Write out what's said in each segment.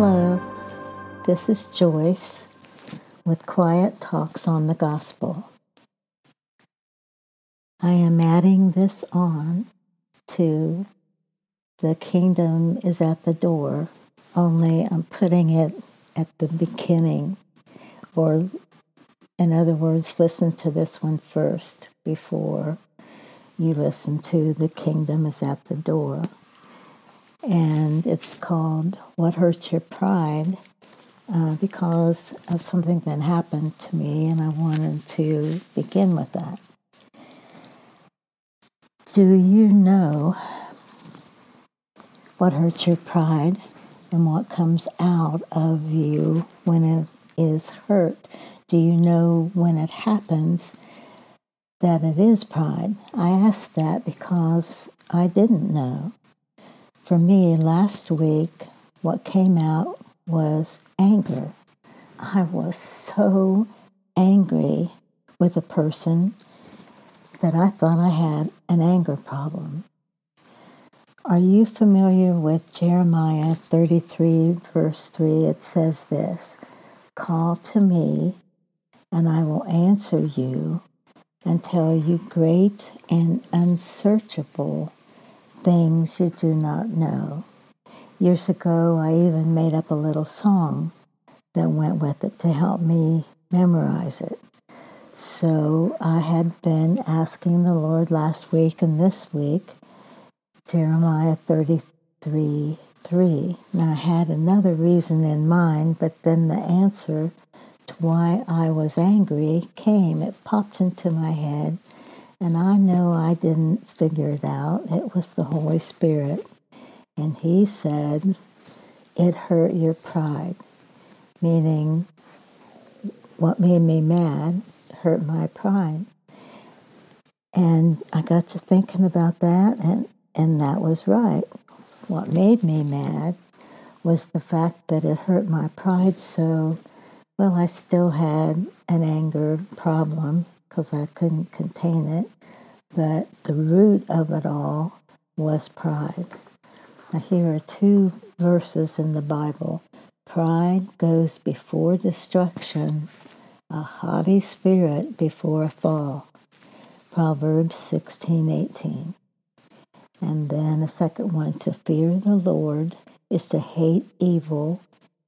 Hello, this is Joyce with Quiet Talks on the Gospel. I am adding this on to The Kingdom is at the Door, only I'm putting it at the beginning, or in other words, listen to this one first before you listen to The Kingdom is at the Door and it's called What Hurts Your Pride uh, because of something that happened to me, and I wanted to begin with that. Do you know what hurts your pride and what comes out of you when it is hurt? Do you know when it happens that it is pride? I ask that because I didn't know. For me, last week, what came out was anger. I was so angry with a person that I thought I had an anger problem. Are you familiar with Jeremiah 33, verse 3? It says this Call to me, and I will answer you and tell you great and unsearchable things you do not know. Years ago, I even made up a little song that went with it to help me memorize it. So I had been asking the Lord last week and this week, Jeremiah 33 3. Now I had another reason in mind, but then the answer to why I was angry came. It popped into my head and I know I didn't figure it out. It was the Holy Spirit. And He said, It hurt your pride, meaning what made me mad hurt my pride. And I got to thinking about that, and, and that was right. What made me mad was the fact that it hurt my pride so, well, I still had an anger problem because I couldn't contain it. But the root of it all was pride. Now, here are two verses in the Bible Pride goes before destruction, a haughty spirit before a fall. Proverbs 16 18. And then a second one to fear the Lord is to hate evil.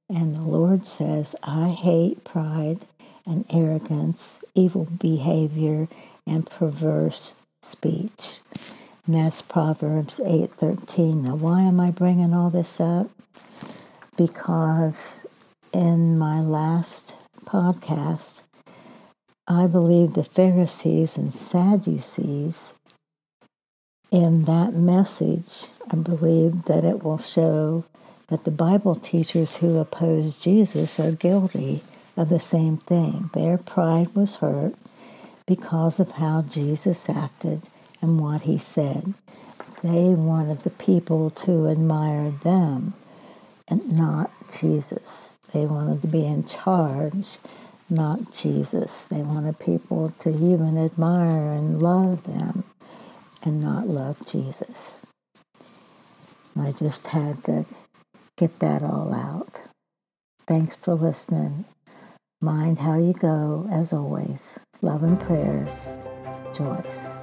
And the Lord says, I hate pride and arrogance, evil behavior, and perverse speech. And that's Proverbs 8:13. Now, why am I bringing all this up? Because in my last podcast, I believe the Pharisees and Sadducees in that message, I believe that it will show that the Bible teachers who oppose Jesus are guilty of the same thing. Their pride was hurt because of how Jesus acted and what he said. They wanted the people to admire them and not Jesus. They wanted to be in charge, not Jesus. They wanted people to even admire and love them and not love Jesus. I just had to get that all out. Thanks for listening. Mind how you go, as always. Love and prayers, Joyce.